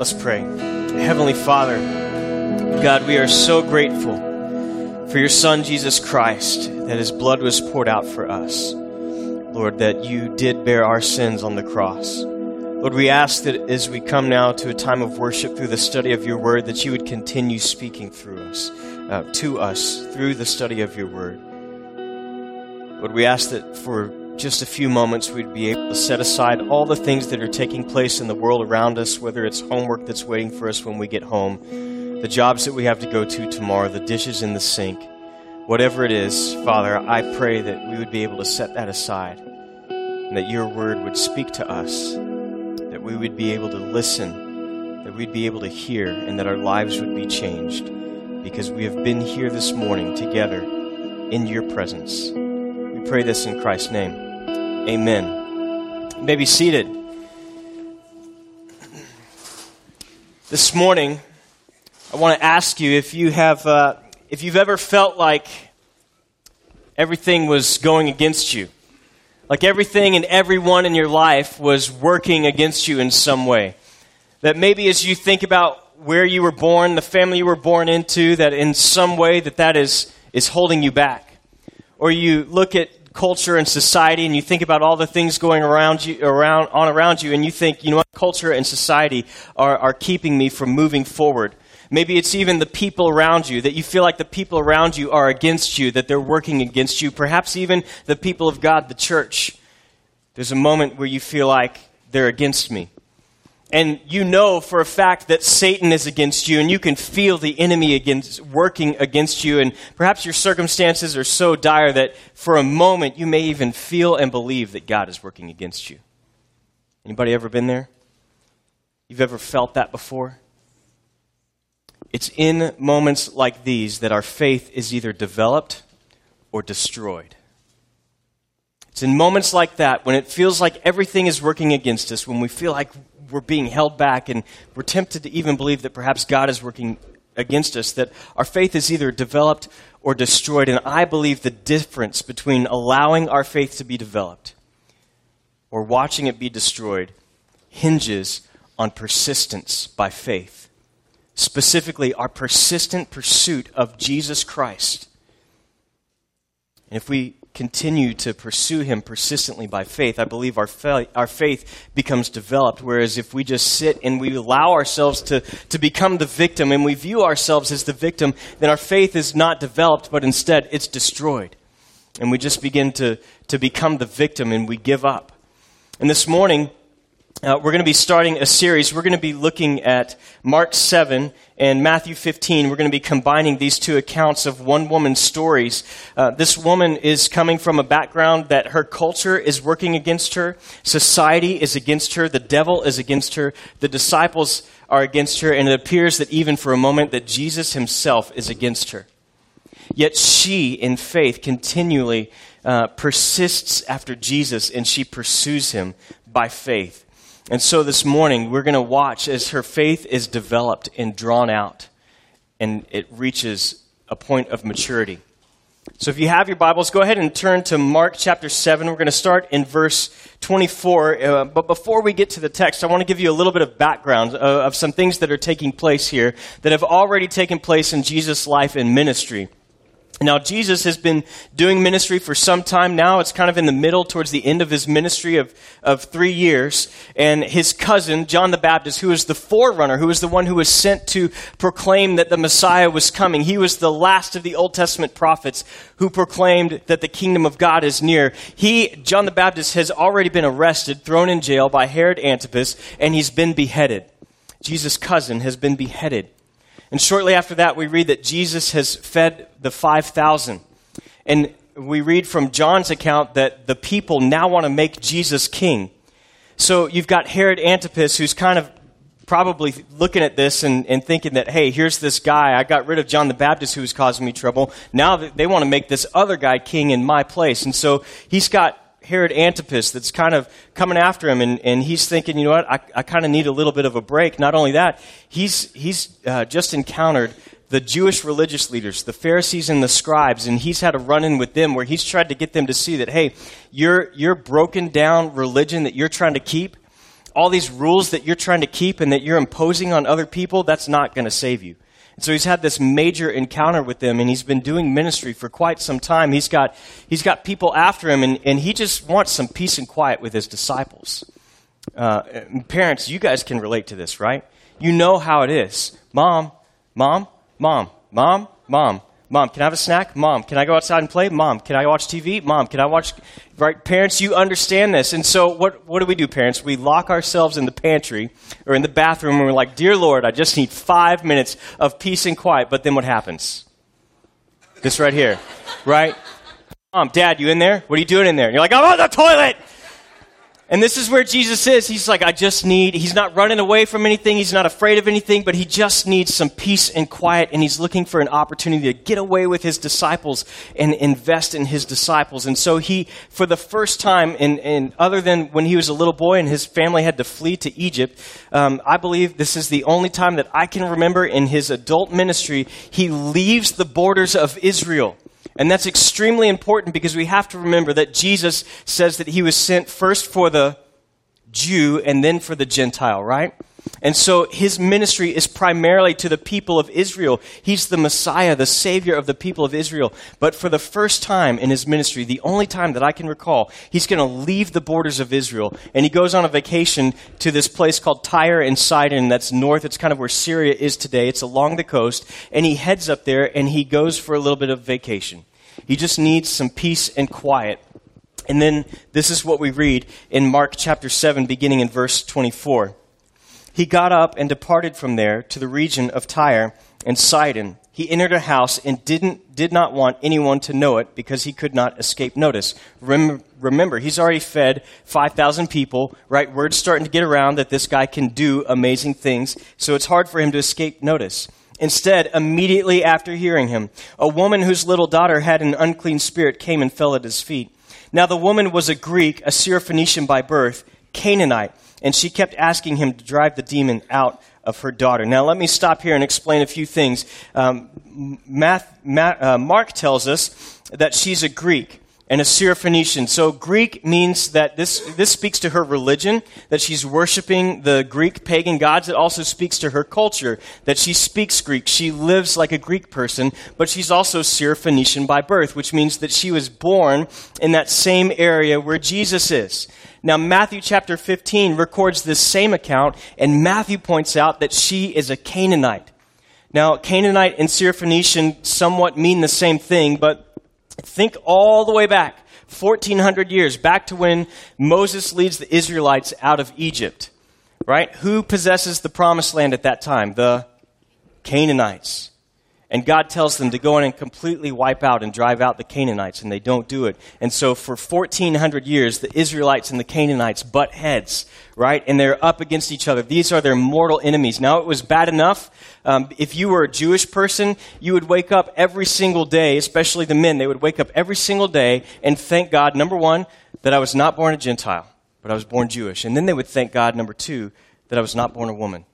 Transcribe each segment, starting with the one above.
Let's pray. Heavenly Father, God, we are so grateful for your Son, Jesus Christ, that his blood was poured out for us. Lord, that you did bear our sins on the cross. Lord, we ask that as we come now to a time of worship through the study of your word, that you would continue speaking through us, uh, to us, through the study of your word. Lord, we ask that for just a few moments we'd be able to set aside all the things that are taking place in the world around us, whether it's homework that's waiting for us when we get home, the jobs that we have to go to tomorrow, the dishes in the sink, whatever it is, Father, I pray that we would be able to set that aside and that your word would speak to us, that we would be able to listen, that we'd be able to hear, and that our lives would be changed because we have been here this morning together in your presence. We pray this in Christ's name. Amen. You may be seated. This morning, I want to ask you if you have, uh, if you've ever felt like everything was going against you, like everything and everyone in your life was working against you in some way. That maybe as you think about where you were born, the family you were born into, that in some way that that is is holding you back. Or you look at culture and society and you think about all the things going around you around on around you and you think you know what culture and society are, are keeping me from moving forward. Maybe it's even the people around you that you feel like the people around you are against you that they're working against you. Perhaps even the people of god the church there's a moment where you feel like they're against me and you know for a fact that Satan is against you, and you can feel the enemy against, working against you, and perhaps your circumstances are so dire that for a moment you may even feel and believe that God is working against you. Anybody ever been there? You've ever felt that before? It's in moments like these that our faith is either developed or destroyed. It's in moments like that when it feels like everything is working against us, when we feel like we're being held back and we're tempted to even believe that perhaps God is working against us, that our faith is either developed or destroyed. And I believe the difference between allowing our faith to be developed or watching it be destroyed hinges on persistence by faith. Specifically, our persistent pursuit of Jesus Christ. And if we continue to pursue Him persistently by faith, I believe our, fa- our faith becomes developed. Whereas if we just sit and we allow ourselves to, to become the victim and we view ourselves as the victim, then our faith is not developed, but instead it's destroyed. And we just begin to, to become the victim and we give up. And this morning, uh, we're going to be starting a series. We're going to be looking at Mark 7 and Matthew 15. We're going to be combining these two accounts of one woman's stories. Uh, this woman is coming from a background that her culture is working against her, society is against her, the devil is against her, the disciples are against her, and it appears that even for a moment that Jesus himself is against her. Yet she, in faith, continually uh, persists after Jesus and she pursues him by faith. And so this morning, we're going to watch as her faith is developed and drawn out, and it reaches a point of maturity. So if you have your Bibles, go ahead and turn to Mark chapter 7. We're going to start in verse 24. Uh, but before we get to the text, I want to give you a little bit of background of, of some things that are taking place here that have already taken place in Jesus' life and ministry. Now, Jesus has been doing ministry for some time now. It's kind of in the middle, towards the end of his ministry of, of three years. And his cousin, John the Baptist, who is the forerunner, who is the one who was sent to proclaim that the Messiah was coming, he was the last of the Old Testament prophets who proclaimed that the kingdom of God is near. He, John the Baptist, has already been arrested, thrown in jail by Herod Antipas, and he's been beheaded. Jesus' cousin has been beheaded. And shortly after that, we read that Jesus has fed the 5,000. And we read from John's account that the people now want to make Jesus king. So you've got Herod Antipas, who's kind of probably looking at this and, and thinking that, hey, here's this guy. I got rid of John the Baptist who was causing me trouble. Now they want to make this other guy king in my place. And so he's got Herod Antipas that's kind of coming after him, and, and he's thinking, you know what, I, I kind of need a little bit of a break. Not only that, he's, he's uh, just encountered the Jewish religious leaders, the Pharisees and the scribes, and he's had a run in with them where he's tried to get them to see that, hey, your, your broken down religion that you're trying to keep, all these rules that you're trying to keep and that you're imposing on other people, that's not going to save you. And so he's had this major encounter with them, and he's been doing ministry for quite some time. He's got, he's got people after him, and, and he just wants some peace and quiet with his disciples. Uh, parents, you guys can relate to this, right? You know how it is. Mom, mom, mom, mom, mom. Mom, can I have a snack? Mom, can I go outside and play? Mom, can I watch TV? Mom, can I watch right parents, you understand this. And so what what do we do, parents? We lock ourselves in the pantry or in the bathroom and we're like, "Dear Lord, I just need 5 minutes of peace and quiet." But then what happens? This right here. Right? Mom, Dad, you in there? What are you doing in there? And you're like, "I'm on the toilet." And this is where Jesus is. He's like, I just need, he's not running away from anything. He's not afraid of anything, but he just needs some peace and quiet. And he's looking for an opportunity to get away with his disciples and invest in his disciples. And so he, for the first time, in, in other than when he was a little boy and his family had to flee to Egypt, um, I believe this is the only time that I can remember in his adult ministry, he leaves the borders of Israel. And that's extremely important because we have to remember that Jesus says that he was sent first for the Jew and then for the Gentile, right? And so his ministry is primarily to the people of Israel. He's the Messiah, the Savior of the people of Israel. But for the first time in his ministry, the only time that I can recall, he's going to leave the borders of Israel. And he goes on a vacation to this place called Tyre and Sidon. That's north. It's kind of where Syria is today. It's along the coast. And he heads up there and he goes for a little bit of vacation. He just needs some peace and quiet. And then this is what we read in Mark chapter 7, beginning in verse 24. He got up and departed from there to the region of Tyre and Sidon. He entered a house and didn't, did not want anyone to know it because he could not escape notice. Remember, remember, he's already fed 5,000 people, right? Word's starting to get around that this guy can do amazing things, so it's hard for him to escape notice. Instead, immediately after hearing him, a woman whose little daughter had an unclean spirit came and fell at his feet. Now the woman was a Greek, a Syrophoenician by birth, Canaanite, and she kept asking him to drive the demon out of her daughter. Now let me stop here and explain a few things. Um, Math, uh, Mark tells us that she's a Greek and a Syrophoenician. So Greek means that this, this speaks to her religion, that she's worshiping the Greek pagan gods. It also speaks to her culture, that she speaks Greek. She lives like a Greek person, but she's also Syrophoenician by birth, which means that she was born in that same area where Jesus is. Now, Matthew chapter 15 records this same account, and Matthew points out that she is a Canaanite. Now, Canaanite and Syrophoenician somewhat mean the same thing, but Think all the way back, 1400 years, back to when Moses leads the Israelites out of Egypt. Right? Who possesses the promised land at that time? The Canaanites. And God tells them to go in and completely wipe out and drive out the Canaanites, and they don't do it. And so for 1400 years, the Israelites and the Canaanites butt heads, right? And they're up against each other. These are their mortal enemies. Now, it was bad enough. Um, if you were a Jewish person, you would wake up every single day, especially the men, they would wake up every single day and thank God, number one, that I was not born a Gentile, but I was born Jewish. And then they would thank God, number two, that I was not born a woman.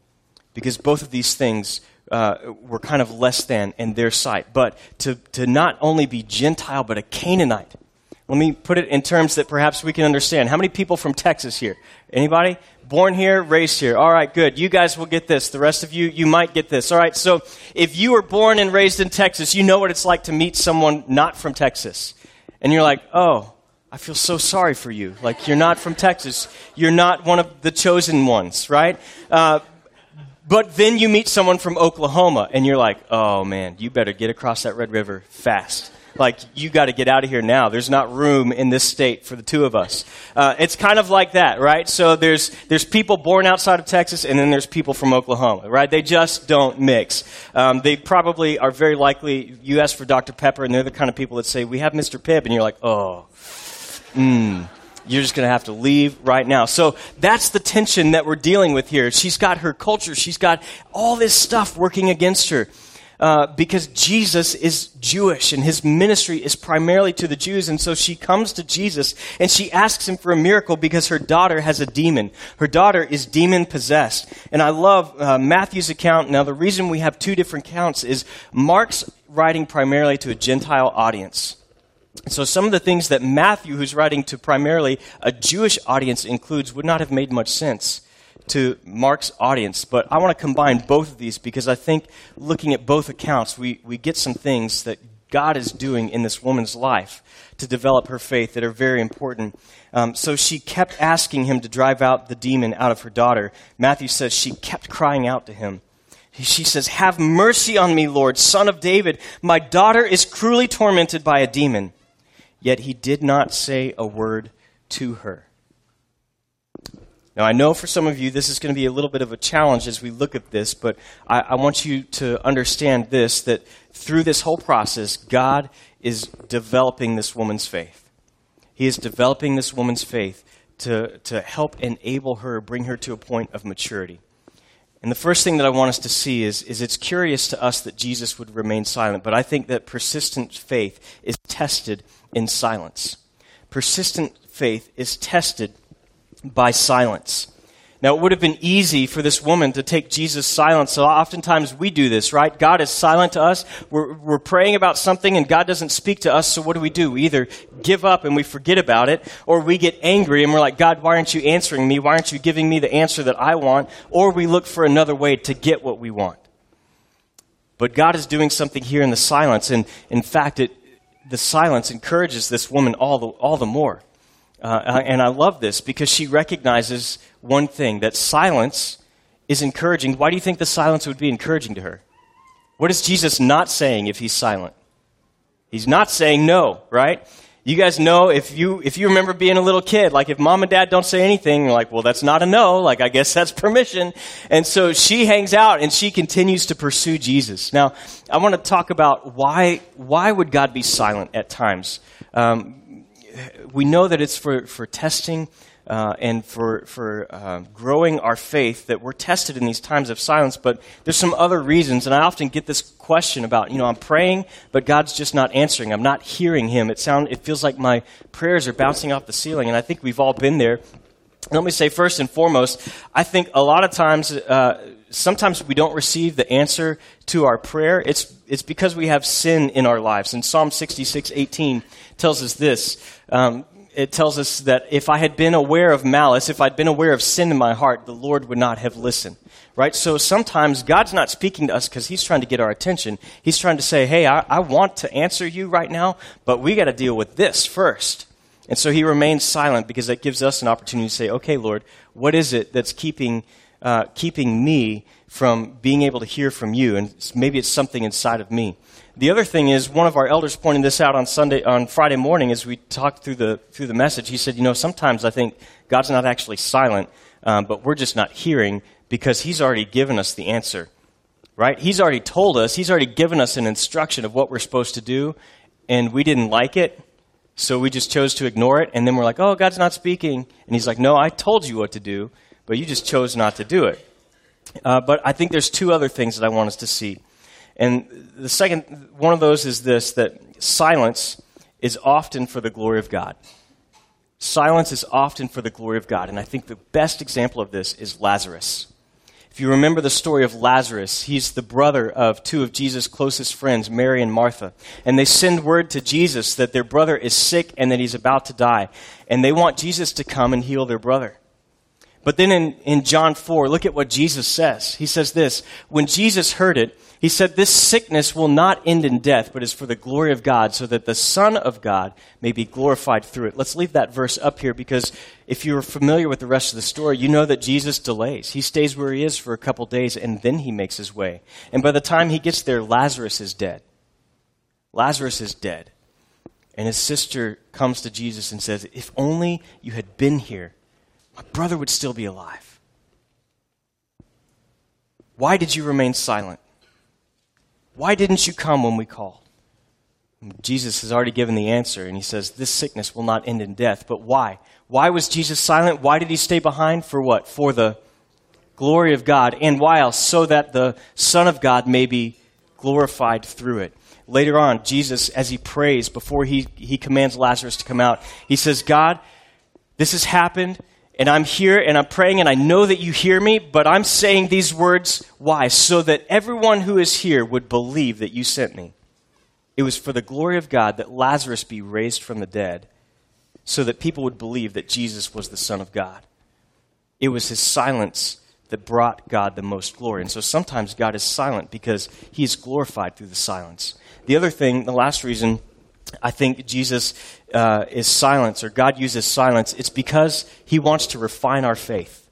Because both of these things uh, were kind of less than in their sight. But to, to not only be Gentile, but a Canaanite. Let me put it in terms that perhaps we can understand. How many people from Texas here? Anybody? Born here, raised here. All right, good. You guys will get this. The rest of you, you might get this. All right, so if you were born and raised in Texas, you know what it's like to meet someone not from Texas. And you're like, oh, I feel so sorry for you. Like, you're not from Texas. You're not one of the chosen ones, right? Uh, but then you meet someone from Oklahoma and you're like, oh man, you better get across that Red River fast. Like, you got to get out of here now. There's not room in this state for the two of us. Uh, it's kind of like that, right? So there's, there's people born outside of Texas and then there's people from Oklahoma, right? They just don't mix. Um, they probably are very likely, you ask for Dr. Pepper and they're the kind of people that say, we have Mr. Pibb. And you're like, oh, mmm you're just going to have to leave right now. So that's the tension that we're dealing with here. She's got her culture, she's got all this stuff working against her. Uh, because Jesus is Jewish and his ministry is primarily to the Jews. And so she comes to Jesus and she asks him for a miracle because her daughter has a demon. Her daughter is demon possessed. And I love uh, Matthew's account. Now, the reason we have two different counts is Mark's writing primarily to a Gentile audience. So some of the things that Matthew, who's writing to primarily a Jewish audience, includes would not have made much sense to Mark's audience, but I want to combine both of these because I think looking at both accounts, we, we get some things that God is doing in this woman's life to develop her faith that are very important. Um, so she kept asking him to drive out the demon out of her daughter. Matthew says she kept crying out to him. She says, Have mercy on me, Lord, son of David. My daughter is cruelly tormented by a demon. Yet he did not say a word to her. Now, I know for some of you this is going to be a little bit of a challenge as we look at this, but I, I, want you to understand this that through this whole process, God is developing this woman's faith. He is developing this woman's faith to, to help enable her, bring her to a point of maturity. And the first thing that I want us to see is, is it's curious to us that Jesus would remain silent, but I think that persistent faith is tested in silence. Persistent faith is tested by silence. Now, it would have been easy for this woman to take Jesus' silence. So oftentimes we do this, right? God is silent to us. We're, we're praying about something and God doesn't speak to us. So what do we do? We either give up and we forget about it, or we get angry and we're like, God, why aren't you answering me? Why aren't you giving me the answer that I want? Or we look for another way to get what we want. But God is doing something here in the silence. And in fact, it, the silence encourages this woman all the, all the more. Uh, and I love this because she recognizes one thing that silence is encouraging. Why do you think the silence would be encouraging to her? What is Jesus not saying if he's silent? He's not saying no, right? You guys know if you if you remember being a little kid, like if mom and dad don't say anything, you're like, well, that's not a no. Like I guess that's permission. And so she hangs out and she continues to pursue Jesus. Now, I want to talk about why why would God be silent at times? Um, we know that it's for, for testing uh, and for, for uh, growing our faith that we're tested in these times of silence, but there's some other reasons. And I often get this question about, you know, I'm praying, but God's just not answering. I'm not hearing Him. It, sound, it feels like my prayers are bouncing off the ceiling. And I think we've all been there. Let me say first and foremost, I think a lot of times, uh, sometimes we don't receive the answer to our prayer. It's, it's because we have sin in our lives. And Psalm 66, 18 tells us this. Um, it tells us that if I had been aware of malice, if I'd been aware of sin in my heart, the Lord would not have listened. Right? So sometimes God's not speaking to us because He's trying to get our attention. He's trying to say, hey, I, I want to answer you right now, but we got to deal with this first. And so He remains silent because that gives us an opportunity to say, okay, Lord, what is it that's keeping, uh, keeping me from being able to hear from you? And maybe it's something inside of me. The other thing is, one of our elders pointed this out on Sunday, on Friday morning as we talked through the, through the message. He said, you know, sometimes I think God's not actually silent, um, but we're just not hearing because He's already given us the answer. Right? He's already told us, He's already given us an instruction of what we're supposed to do, and we didn't like it, so we just chose to ignore it, and then we're like, oh, God's not speaking. And He's like, no, I told you what to do, but you just chose not to do it. Uh, but I think there's two other things that I want us to see. And the second one of those is this that silence is often for the glory of God. Silence is often for the glory of God. And I think the best example of this is Lazarus. If you remember the story of Lazarus, he's the brother of two of Jesus' closest friends, Mary and Martha. And they send word to Jesus that their brother is sick and that he's about to die. And they want Jesus to come and heal their brother. But then in, in John 4, look at what Jesus says. He says this When Jesus heard it, he said, This sickness will not end in death, but is for the glory of God, so that the Son of God may be glorified through it. Let's leave that verse up here because if you're familiar with the rest of the story, you know that Jesus delays. He stays where he is for a couple days and then he makes his way. And by the time he gets there, Lazarus is dead. Lazarus is dead. And his sister comes to Jesus and says, If only you had been here, my brother would still be alive. Why did you remain silent? Why didn't you come when we called? Jesus has already given the answer, and he says, This sickness will not end in death. But why? Why was Jesus silent? Why did he stay behind? For what? For the glory of God. And why else? So that the Son of God may be glorified through it. Later on, Jesus, as he prays before he, he commands Lazarus to come out, he says, God, this has happened and I'm here and I'm praying and I know that you hear me, but I'm saying these words. Why? So that everyone who is here would believe that you sent me. It was for the glory of God that Lazarus be raised from the dead, so that people would believe that Jesus was the Son of God. It was his silence that brought God the most glory. And so sometimes God is silent because he is glorified through the silence. The other thing, the last reason I think Jesus uh, is silence or God uses silence, it's because he wants to refine our faith.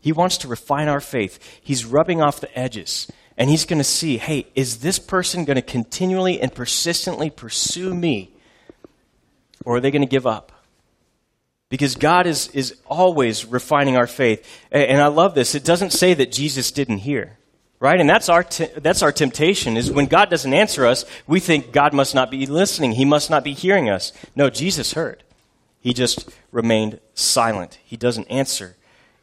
He wants to refine our faith. He's rubbing off the edges and he's going to see hey, is this person going to continually and persistently pursue me or are they going to give up? because God is, is always refining our faith. And I love this. It doesn't say that Jesus didn't hear, right? And that's our, te- that's our temptation is when God doesn't answer us, we think God must not be listening. He must not be hearing us. No, Jesus heard. He just remained silent. He doesn't answer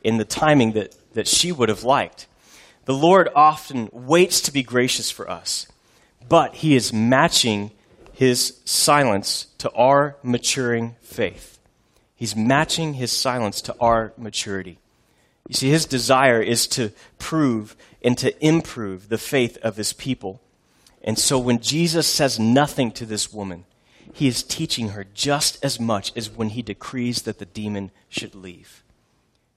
in the timing that, that she would have liked. The Lord often waits to be gracious for us, but He is matching His silence to our maturing faith. He's matching his silence to our maturity. You see, his desire is to prove and to improve the faith of his people. And so when Jesus says nothing to this woman, he is teaching her just as much as when he decrees that the demon should leave.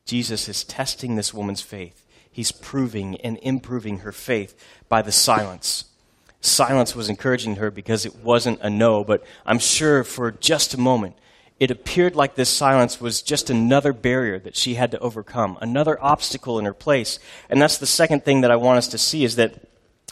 Jesus is testing this woman's faith. He's proving and improving her faith by the silence. Silence was encouraging her because it wasn't a no, but I'm sure for just a moment it appeared like this silence was just another barrier that she had to overcome, another obstacle in her place. And that's the second thing that I want us to see is that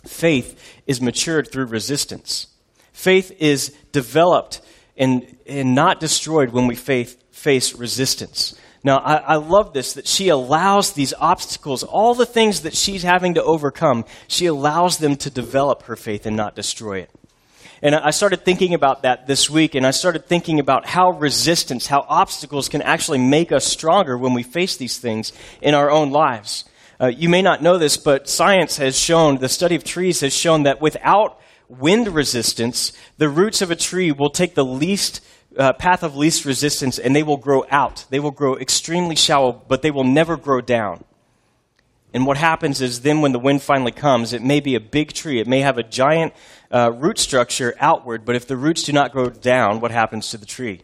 faith is matured through resistance. Faith is developed and, and not destroyed when we faith, face resistance. Now, I, I love this that she allows these obstacles, all the things that she's having to overcome, she allows them to develop her faith and not destroy it. And I started thinking about that this week, and I started thinking about how resistance, how obstacles can actually make us stronger when we face these things in our own lives. Uh, you may not know this, but science has shown, the study of trees has shown that without wind resistance, the roots of a tree will take the least uh, path of least resistance and they will grow out. They will grow extremely shallow, but they will never grow down. And what happens is then when the wind finally comes, it may be a big tree. It may have a giant uh, root structure outward, but if the roots do not grow down, what happens to the tree?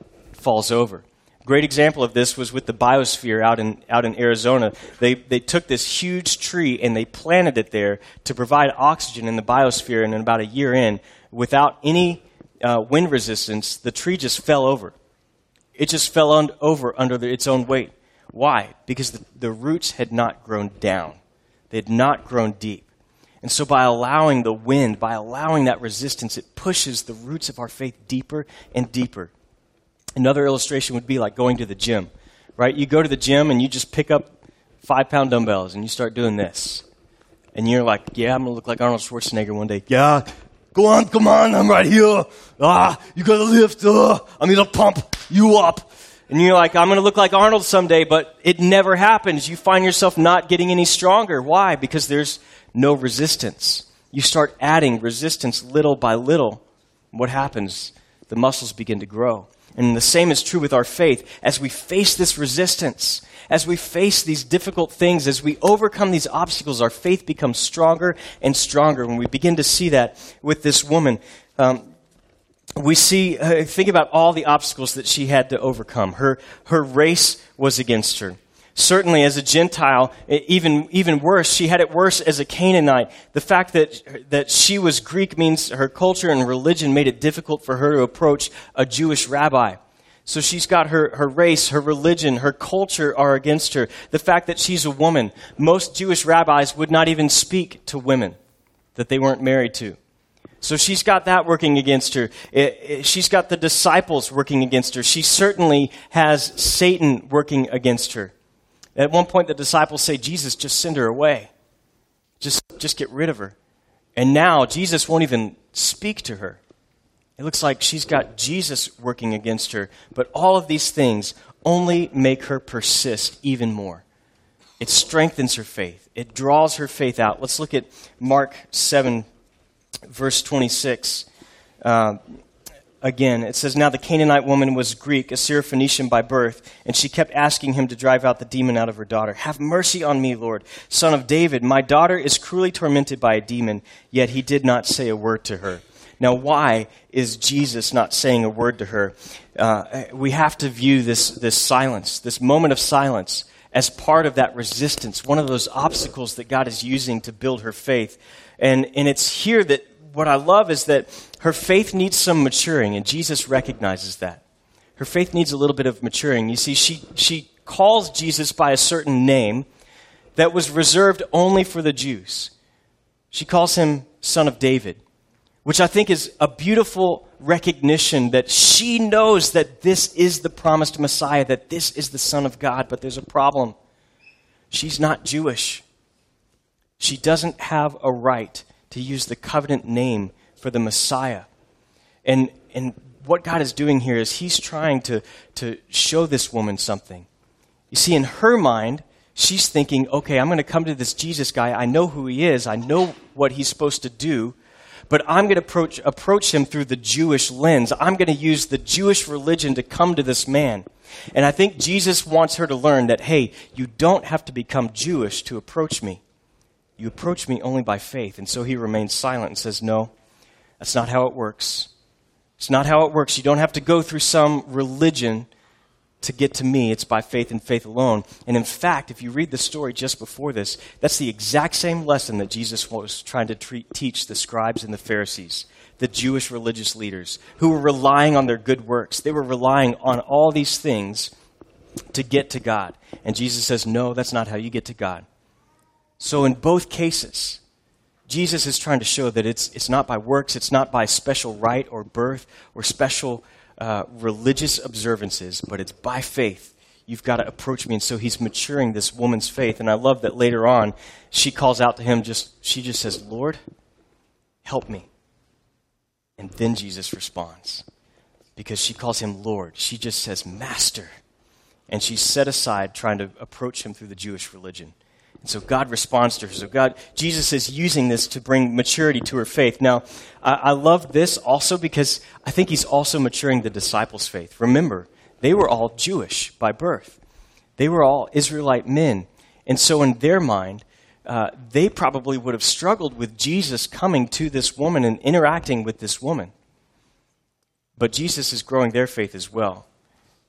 It falls over. Great example of this was with the biosphere out in, out in Arizona. They, they took this huge tree and they planted it there to provide oxygen in the biosphere, and in about a year in, without any uh, wind resistance, the tree just fell over. It just fell on, over under the, its own weight. Why? Because the, the roots had not grown down, they had not grown deep. And so, by allowing the wind, by allowing that resistance, it pushes the roots of our faith deeper and deeper. Another illustration would be like going to the gym, right? You go to the gym and you just pick up five pound dumbbells and you start doing this. And you're like, yeah, I'm going to look like Arnold Schwarzenegger one day. Yeah, go on, come on, I'm right here. Ah, you got to lift. Uh, I'm going to pump you up. And you're like, I'm going to look like Arnold someday, but it never happens. You find yourself not getting any stronger. Why? Because there's no resistance. You start adding resistance little by little. What happens? The muscles begin to grow. And the same is true with our faith. As we face this resistance, as we face these difficult things, as we overcome these obstacles, our faith becomes stronger and stronger. When we begin to see that with this woman, um, we see, uh, think about all the obstacles that she had to overcome. Her, her race was against her. Certainly, as a Gentile, even, even worse, she had it worse as a Canaanite. The fact that, that she was Greek means her culture and religion made it difficult for her to approach a Jewish rabbi. So she's got her, her race, her religion, her culture are against her. The fact that she's a woman. Most Jewish rabbis would not even speak to women that they weren't married to. So she's got that working against her. Eh, eh, she's got the disciples working against her. She certainly has Satan working against her. At one point, the disciples say, Jesus, just send her away. Just, just get rid of her. And now Jesus won't even speak to her. It looks like she's got Jesus working against her. But all of these things only make her persist even more. It strengthens her faith, it draws her faith out. Let's look at Mark 7, verse 26. Uh, again, it says, Now the Canaanite woman was Greek, a Syrophoenician by birth, and she kept asking him to drive out the demon out of her daughter. Have mercy on me, Lord, son of David. My daughter is cruelly tormented by a demon, yet he did not say a word to her. Now, why is Jesus not saying a word to her? Uh, we have to view this, this silence, this moment of silence, as part of that resistance, one of those obstacles that God is using to build her faith. And, and it's here that what I love is that her faith needs some maturing, and Jesus recognizes that. Her faith needs a little bit of maturing. You see, she, she calls Jesus by a certain name that was reserved only for the Jews. She calls him Son of David, which I think is a beautiful recognition that she knows that this is the promised Messiah, that this is the Son of God, but there's a problem. She's not Jewish. She doesn't have a right to use the covenant name for the Messiah. And, and what God is doing here is He's trying to, to show this woman something. You see, in her mind, she's thinking, okay, I'm going to come to this Jesus guy. I know who he is, I know what he's supposed to do but I'm going to approach, approach him through the Jewish lens. I'm going to use the Jewish religion to come to this man. And I think Jesus wants her to learn that, hey, you don't have to become Jewish to approach me. You approach me only by faith. And so he remains silent and says, no, that's not how it works. It's not how it works. You don't have to go through some religion to get to me. It's by faith and faith alone. And in fact, if you read the story just before this, that's the exact same lesson that Jesus was trying to treat, teach the scribes and the Pharisees, the Jewish religious leaders, who were relying on their good works. They were relying on all these things to get to God. And Jesus says, no, that's not how you get to God. So in both cases, Jesus is trying to show that it's, it's not by works, it's not by special right or birth or special uh, religious observances, but it's by faith. You've got to approach me. And so he's maturing this woman's faith. And I love that later on, she calls out to him, just, she just says, Lord, help me. And then Jesus responds because she calls him Lord. She just says, Master. And she's set aside trying to approach him through the Jewish religion. And so God responds to her. So God, Jesus is using this to bring maturity to her faith. Now, I, I love this also because I think he's also maturing the disciples' faith. Remember, they were all Jewish by birth. They were all Israelite men. And so in their mind, uh, they probably would have struggled with Jesus coming to this woman and interacting with this woman. But Jesus is growing their faith as well.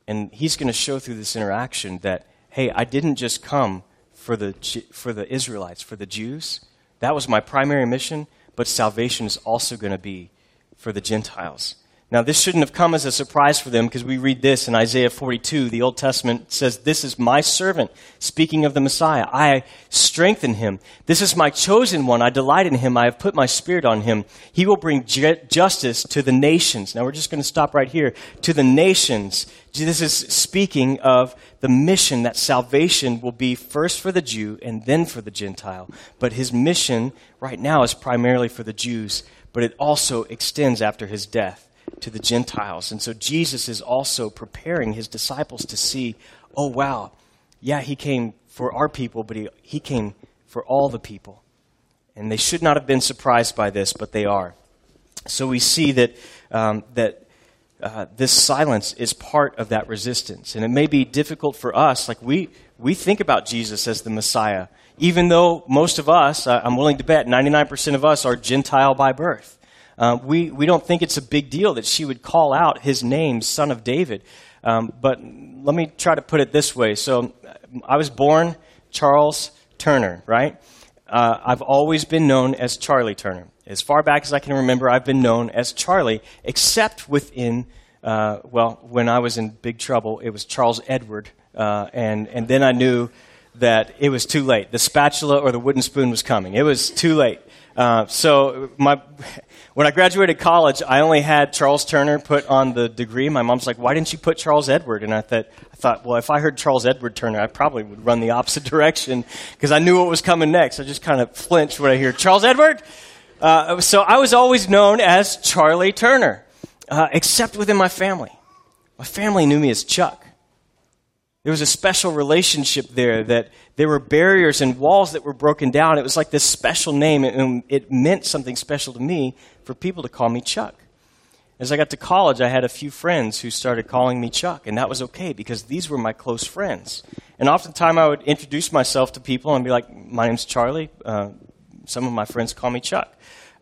And he's going to show through this interaction that, hey, I didn't just come for the, for the Israelites, for the Jews. That was my primary mission, but salvation is also going to be for the Gentiles. Now, this shouldn't have come as a surprise for them because we read this in Isaiah 42. The Old Testament says, This is my servant, speaking of the Messiah. I strengthen him. This is my chosen one. I delight in him. I have put my spirit on him. He will bring ju- justice to the nations. Now, we're just going to stop right here. To the nations. This is speaking of the mission that salvation will be first for the Jew and then for the Gentile. But his mission right now is primarily for the Jews, but it also extends after his death to the Gentiles. And so Jesus is also preparing his disciples to see, oh, wow, yeah, he came for our people, but he, he came for all the people. And they should not have been surprised by this, but they are. So we see that, um, that uh, this silence is part of that resistance. And it may be difficult for us. Like we, we think about Jesus as the Messiah, even though most of us, I'm willing to bet, 99% of us are Gentile by birth. Uh, we, we don't think it's a big deal that she would call out his name, Son of David. Um, but let me try to put it this way. So I was born Charles Turner, right? Uh, I've always been known as Charlie Turner. As far back as I can remember, I've been known as Charlie, except within, uh, well, when I was in big trouble, it was Charles Edward. Uh, and, and then I knew that it was too late. The spatula or the wooden spoon was coming. It was too late. Uh, so my, when I graduated college, I only had Charles Turner put on the degree. My mom's like, "Why didn't you put Charles Edward?" And I thought, I thought, well, if I heard Charles Edward Turner, I probably would run the opposite direction because I knew what was coming next. I just kind of flinched when I hear Charles Edward. Uh, so I was always known as Charlie Turner, uh, except within my family. My family knew me as Chuck. There was a special relationship there that there were barriers and walls that were broken down. It was like this special name, and it meant something special to me for people to call me Chuck. As I got to college, I had a few friends who started calling me Chuck, and that was okay because these were my close friends. And oftentimes I would introduce myself to people and be like, My name's Charlie. Uh, some of my friends call me Chuck.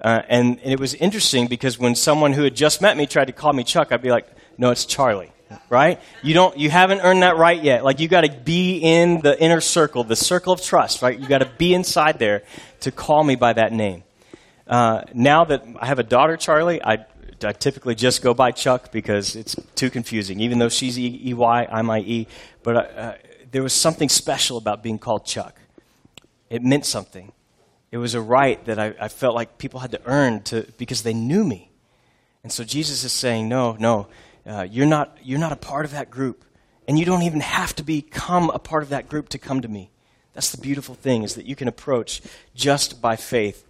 Uh, and, and, it was interesting because when someone who had just met me tried to call me Chuck, I'd be like, No, it's Charlie. right? You don't, you haven't earned that right yet. Like you got to be in the inner circle, the circle of trust, right? You got to be inside there to call me by that name. Uh, now that I have a daughter, Charlie, I, I typically just go by Chuck because it's too confusing. Even though she's E E Y, I'm I E, but uh, there was something special about being called Chuck. It meant something. It was a right that I, I felt like people had to earn to because they knew me. And so Jesus is saying, no, no, uh, you're, not, you're not a part of that group. And you don't even have to become a part of that group to come to me. That's the beautiful thing, is that you can approach just by faith.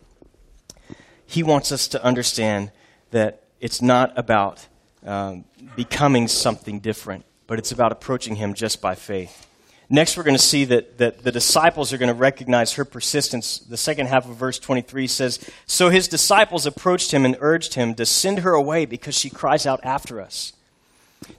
He wants us to understand that it's not about um, becoming something different, but it's about approaching Him just by faith. Next, we're going to see that, that the disciples are going to recognize her persistence. The second half of verse 23 says So his disciples approached him and urged him to send her away because she cries out after us.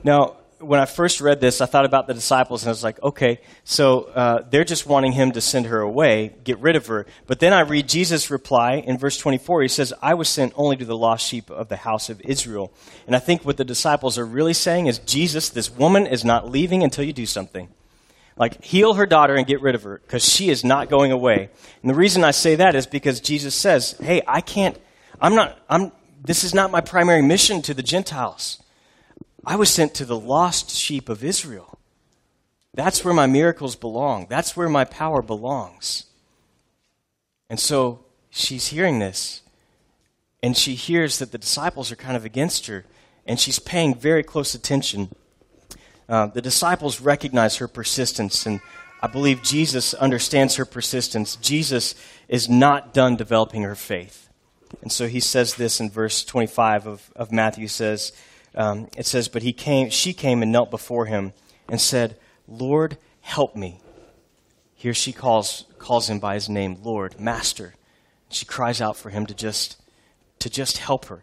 Now, when I first read this, I thought about the disciples and I was like, okay, so uh, they're just wanting him to send her away, get rid of her. But then I read Jesus' reply in verse 24. He says, I was sent only to the lost sheep of the house of Israel. And I think what the disciples are really saying is, Jesus, this woman is not leaving until you do something. Like, heal her daughter and get rid of her because she is not going away. And the reason I say that is because Jesus says, hey, I can't, I'm not, I'm, this is not my primary mission to the Gentiles. I was sent to the lost sheep of Israel. That's where my miracles belong. That's where my power belongs. And so she's hearing this, and she hears that the disciples are kind of against her, and she's paying very close attention uh, the disciples recognize her persistence, and I believe Jesus understands her persistence. Jesus is not done developing her faith. And so he says this in verse 25 of, of Matthew says, um, it says, But he came, she came and knelt before him and said, Lord, help me. Here she calls, calls him by his name, Lord, Master. She cries out for him to just, to just help her.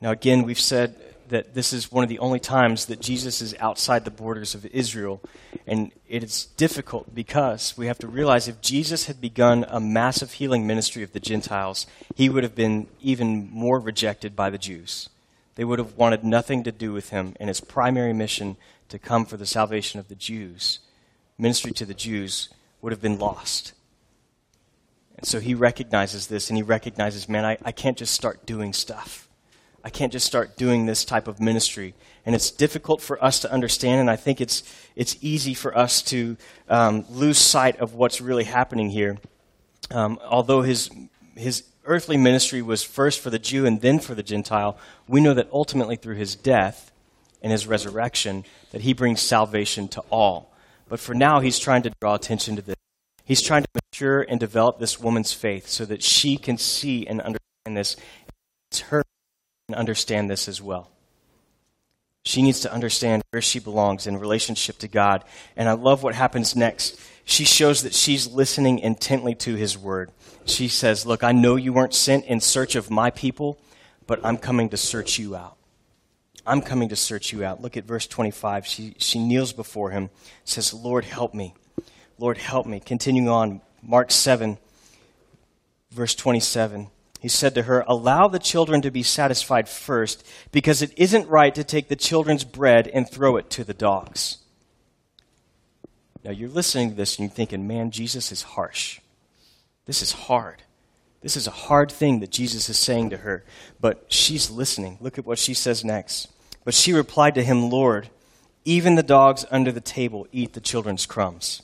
Now, again, we've said that this is one of the only times that Jesus is outside the borders of Israel. And it is difficult because we have to realize if Jesus had begun a massive healing ministry of the Gentiles, he would have been even more rejected by the Jews. They would have wanted nothing to do with him and his primary mission to come for the salvation of the Jews. Ministry to the Jews would have been lost. And so he recognizes this and he recognizes, man, I, I can't just start doing stuff. I can't just start doing this type of ministry. And it's difficult for us to understand, and I think it's, it's easy for us to um, lose sight of what's really happening here. Um, although his, his earthly ministry was first for the Jew and then for the Gentile, we know that ultimately through his death and his resurrection, that he brings salvation to all. But for now, he's trying to draw attention to this. He's trying to mature and develop this woman's faith so that she can see and understand this. It's her and understand this as well. She needs to understand where she belongs in relationship to God. And I love what happens next. She shows that she's listening intently to his word. She says, Look, I know you weren't sent in search of my people, but I'm coming to search you out. I'm coming to search you out. Look at verse 25. She, she kneels before him, says, Lord, help me. Lord, help me. Continuing on, Mark 7, verse 27. He said to her, Allow the children to be satisfied first, because it isn't right to take the children's bread and throw it to the dogs. Now you're listening to this and you're thinking, man, Jesus is harsh. This is hard. This is a hard thing that Jesus is saying to her. But she's listening. Look at what she says next. But she replied to him, Lord, even the dogs under the table eat the children's crumbs.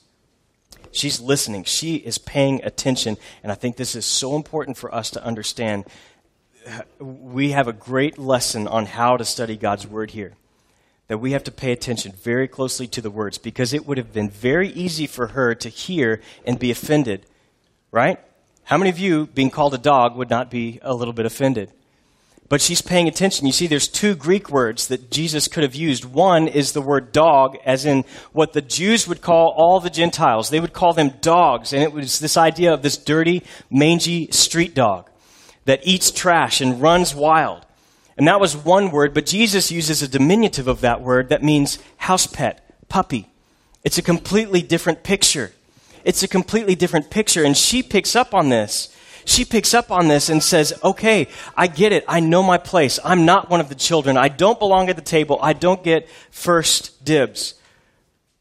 She's listening. She is paying attention. And I think this is so important for us to understand. We have a great lesson on how to study God's Word here. That we have to pay attention very closely to the words because it would have been very easy for her to hear and be offended, right? How many of you, being called a dog, would not be a little bit offended? but she's paying attention. You see, there's two Greek words that Jesus could have used. One is the word dog, as in what the Jews would call all the Gentiles. They would call them dogs, and it was this idea of this dirty, mangy street dog that eats trash and runs wild. And that was one word, but Jesus uses a diminutive of that word that means house pet, puppy. It's a completely different picture. It's a completely different picture, and she picks up on this. she picks up on this and says, Okay, I get it. I know my place. I'm not one of the children. I don't belong at the table. I don't get first dibs.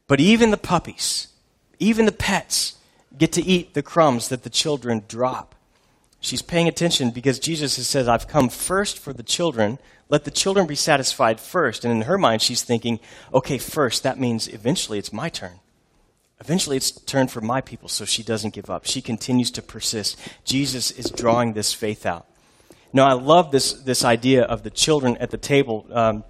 But even the puppies, even the pets, get to eat the crumbs that the children drop. She's paying attention because Jesus has said, I've come first for the children. Let the children be satisfied first. And in her mind, she's thinking, okay, first, that means eventually it's my turn. Eventually, it's turned for my people, so she doesn't give up. She continues to persist. Jesus is drawing this faith out. Now, I love this, this idea of the children at the table. Um,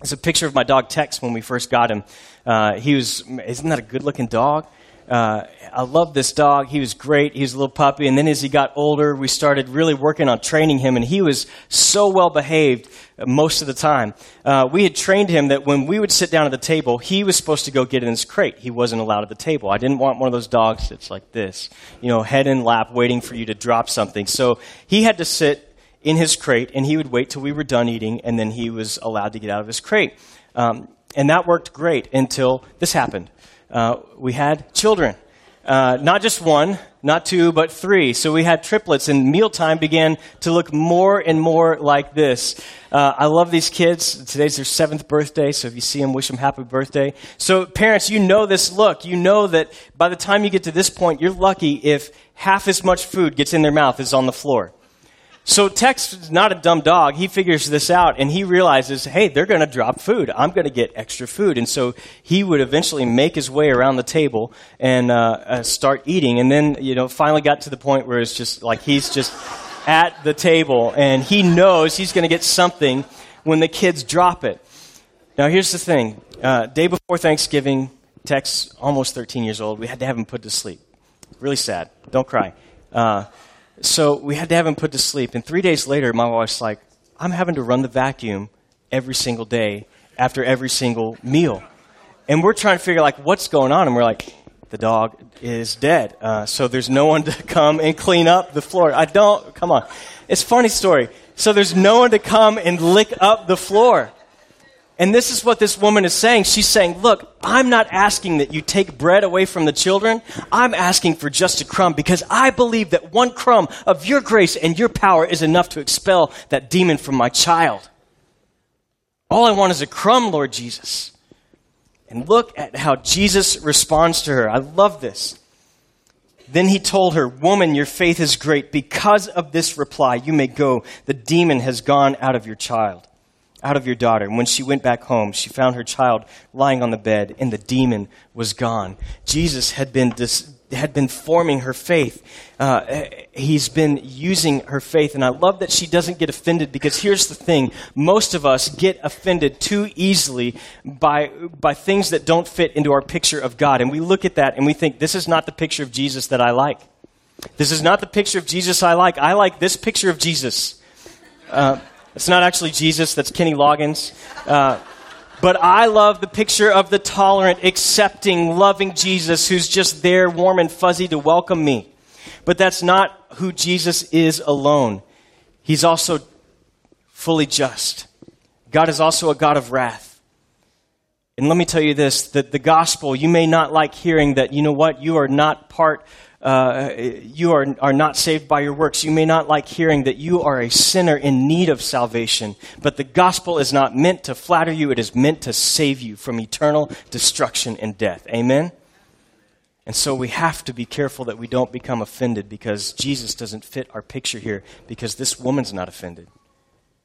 it's a picture of my dog Tex when we first got him. Uh, he was, isn't that a good looking dog? Uh, I love this dog. He was great. He was a little puppy. And then as he got older, we started really working on training him, and he was so well behaved most of the time. Uh, we had trained him that when we would sit down at the table, he was supposed to go get in his crate. He wasn't allowed at the table. I didn't want one of those dogs that's like this, you know, head in lap, waiting for you to drop something. So he had to sit in his crate, and he would wait till we were done eating, and then he was allowed to get out of his crate. Um, and that worked great until this happened. Uh, we had children. Uh, not just one, not two, but three. So we had triplets, and mealtime began to look more and more like this. Uh, I love these kids. Today's their seventh birthday, so if you see them, wish them happy birthday. So, parents, you know this look. You know that by the time you get to this point, you're lucky if half as much food gets in their mouth as on the floor. So Tex is not a dumb dog. He figures this out and he realizes, hey, they're going to drop food. I'm going to get extra food. And so he would eventually make his way around the table and uh, uh, start eating. And then, you know, finally got to the point where it's just like he's just at the table and he knows he's going to get something when the kids drop it. Now, here's the thing. Uh, day before Thanksgiving, Tex, almost 13 years old, we had to have him put to sleep. Really sad. Don't cry. So we had to have him put to sleep. And three days later, my wife's like, I'm having to run the vacuum every single day after every single meal. And we're trying to figure like what's going on. And we're like, the dog is dead. Uh, so there's no one to come and clean up the floor. I don't, come on. It's funny story. So there's no one to come and lick up the floor. And this is what this woman is saying. She's saying, Look, I'm not asking that you take bread away from the children. I'm asking for just a crumb because I believe that one crumb of your grace and your power is enough to expel that demon from my child. All I want is a crumb, Lord Jesus. And look at how Jesus responds to her. I love this. Then he told her, Woman, your faith is great. Because of this reply, you may go. The demon has gone out of your child out of your daughter. And when she went back home, she found her child lying on the bed, and the demon was gone. Jesus had been dis- had been forming her faith. Uh, he's been using her faith, and I love that she doesn't get offended because here's the thing: most of us get offended too easily by by things that don't fit into our picture of God, and we look at that and we think, "This is not the picture of Jesus that I like. This is not the picture of Jesus I like. I like this picture of Jesus." Uh, it's not actually Jesus, that's Kenny Loggins. Uh, but I love the picture of the tolerant, accepting, loving Jesus who's just there, warm and fuzzy to welcome me. But that's not who Jesus is alone. He's also fully just. God is also a God of wrath. And let me tell you this that the gospel, you may not like hearing that, you know what, you are not part uh, you are, are not saved by your works. You may not like hearing that you are a sinner in need of salvation, but the gospel is not meant to flatter you, it is meant to save you from eternal destruction and death. Amen? And so we have to be careful that we don't become offended because Jesus doesn't fit our picture here because this woman's not offended.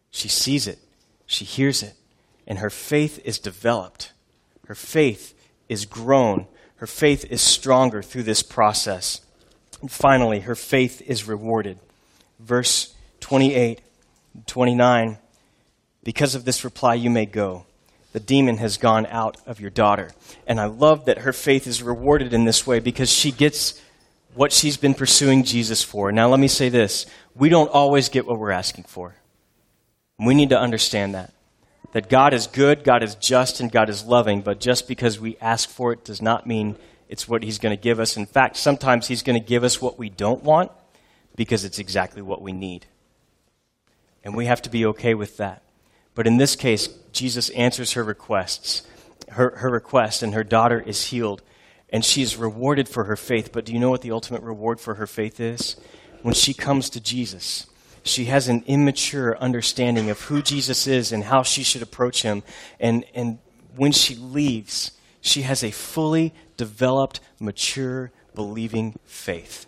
She sees it, she hears it, and her faith is developed. Her faith is grown. Her faith is stronger through this process. And finally, her faith is rewarded. Verse 28, 29. Because of this reply, you may go. The demon has gone out of your daughter. And I love that her faith is rewarded in this way because she gets what she's been pursuing Jesus for. Now, let me say this we don't always get what we're asking for. We need to understand that. That God is good, God is just, and God is loving, but just because we ask for it does not mean it's what He's going to give us. In fact, sometimes He's going to give us what we don't want because it's exactly what we need. And we have to be okay with that. But in this case, Jesus answers her requests, her, her request, and her daughter is healed. And she is rewarded for her faith. But do you know what the ultimate reward for her faith is? when she comes to Jesus. She has an immature understanding of who Jesus is and how she should approach him. And, and when she leaves, she has a fully developed, mature, believing faith.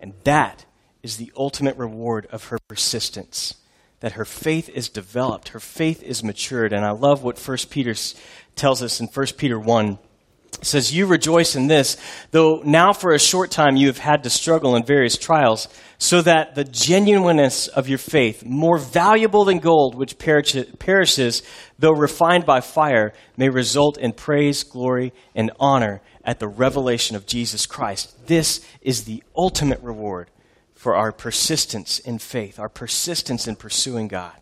And that is the ultimate reward of her persistence. That her faith is developed, her faith is matured. And I love what 1 Peter tells us in 1 Peter 1 it says, You rejoice in this, though now for a short time you have had to struggle in various trials, so that the genuineness of your faith, more valuable than gold, which perishes, though refined by fire, may result in praise, glory, and honor at the revelation of Jesus Christ. This is the ultimate reward for our persistence in faith, our persistence in pursuing God.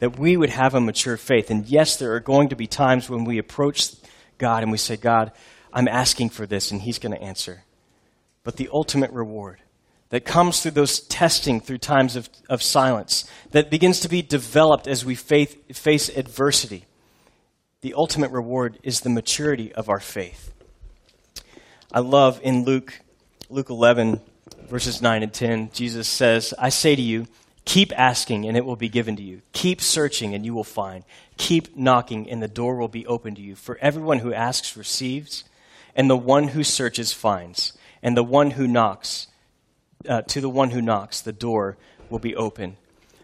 That we would have a mature faith. And yes, there are going to be times when we approach God and we say, God, I'm asking for this, and He's going to answer. But the ultimate reward that comes through those testing, through times of, of silence, that begins to be developed as we faith, face adversity, the ultimate reward is the maturity of our faith. I love in Luke, Luke 11, verses 9 and 10, Jesus says, I say to you, Keep asking, and it will be given to you. Keep searching, and you will find. Keep knocking, and the door will be opened to you. For everyone who asks receives, and the one who searches finds, and the one who knocks, uh, to the one who knocks, the door will be open.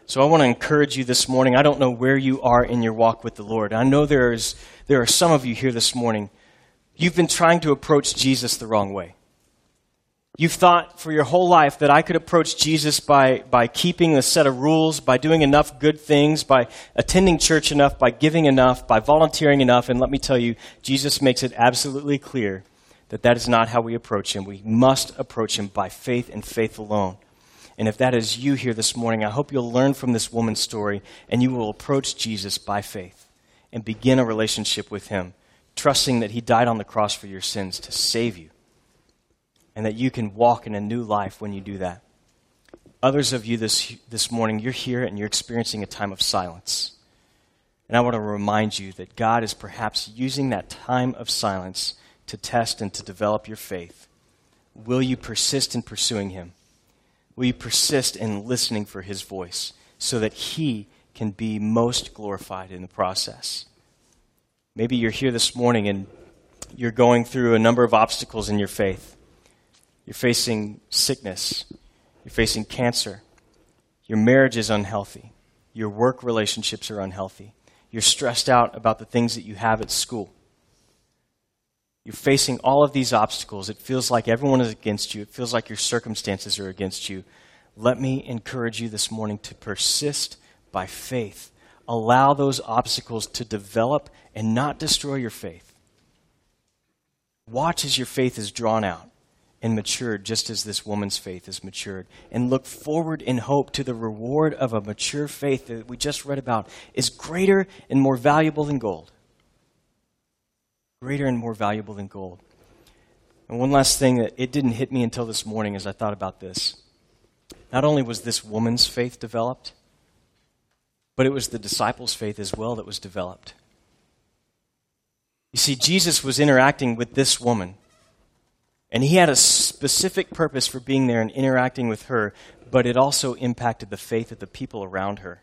So I want to encourage you this morning. I don't know where you are in your walk with the Lord. I know there's, there are some of you here this morning. You've been trying to approach Jesus the wrong way. You've thought for your whole life that I could approach Jesus by, by keeping a set of rules, by doing enough good things, by attending church enough, by giving enough, by volunteering enough. And let me tell you, Jesus makes it absolutely clear that that is not how we approach Him. We must approach Him by faith and faith alone. And if that is you here this morning, I hope you'll learn from this woman's story and you will approach Jesus by faith and begin a relationship with Him, trusting that He died on the cross for your sins to save you and that you can walk in a new life when you do that. Others of you this, this morning, you're here and you're experiencing a time of silence. And I want to remind you that God is perhaps using that time of silence to test and to develop your faith. Will you persist in pursuing Him? Will you persist in listening for His voice so that He can be most glorified in the process? Maybe you're here this morning and you're going through a number of obstacles in your faith. You're facing sickness. You're facing cancer. Your marriage is unhealthy. Your work relationships are unhealthy. You're stressed out about the things that you have at school. You're facing all of these obstacles. It feels like everyone is against you. It feels like your circumstances are against you. Let me encourage you this morning to persist by faith. Allow those obstacles to develop and not destroy your faith. Watch as your faith is drawn out and matured just as this woman's faith is matured. And look forward in hope to the reward of a mature faith that we just read about is greater and more valuable than gold. Greater and more valuable than gold. And one last thing that it didn't hit me until this morning as I thought about this. Not only was this woman's faith developed, but it was the disciples' faith as well that was developed. You see, Jesus was interacting with this woman and he had a specific purpose for being there and interacting with her, but it also impacted the faith of the people around her.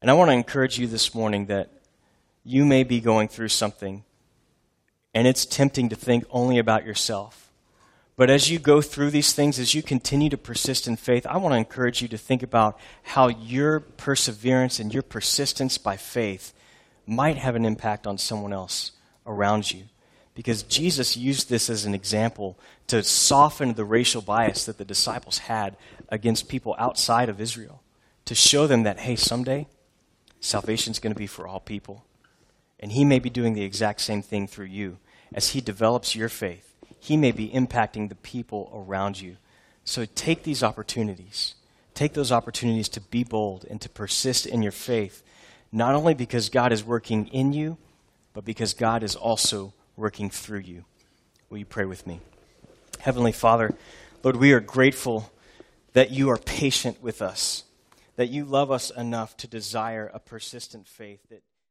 And I want to encourage you this morning that you may be going through something, and it's tempting to think only about yourself. But as you go through these things, as you continue to persist in faith, I want to encourage you to think about how your perseverance and your persistence by faith might have an impact on someone else around you because Jesus used this as an example to soften the racial bias that the disciples had against people outside of Israel, to show them that, hey, someday salvation is going to be for all people. And He may be doing the exact same thing through you. As He develops your faith, He may be impacting the people around you. So take these opportunities. Take those opportunities to be bold and to persist in your faith, not only because God is working in you, but because God is also working through you. Will you pray with me? Heavenly Father, Lord, we are grateful that you are patient with us, that you love us enough to desire a persistent faith that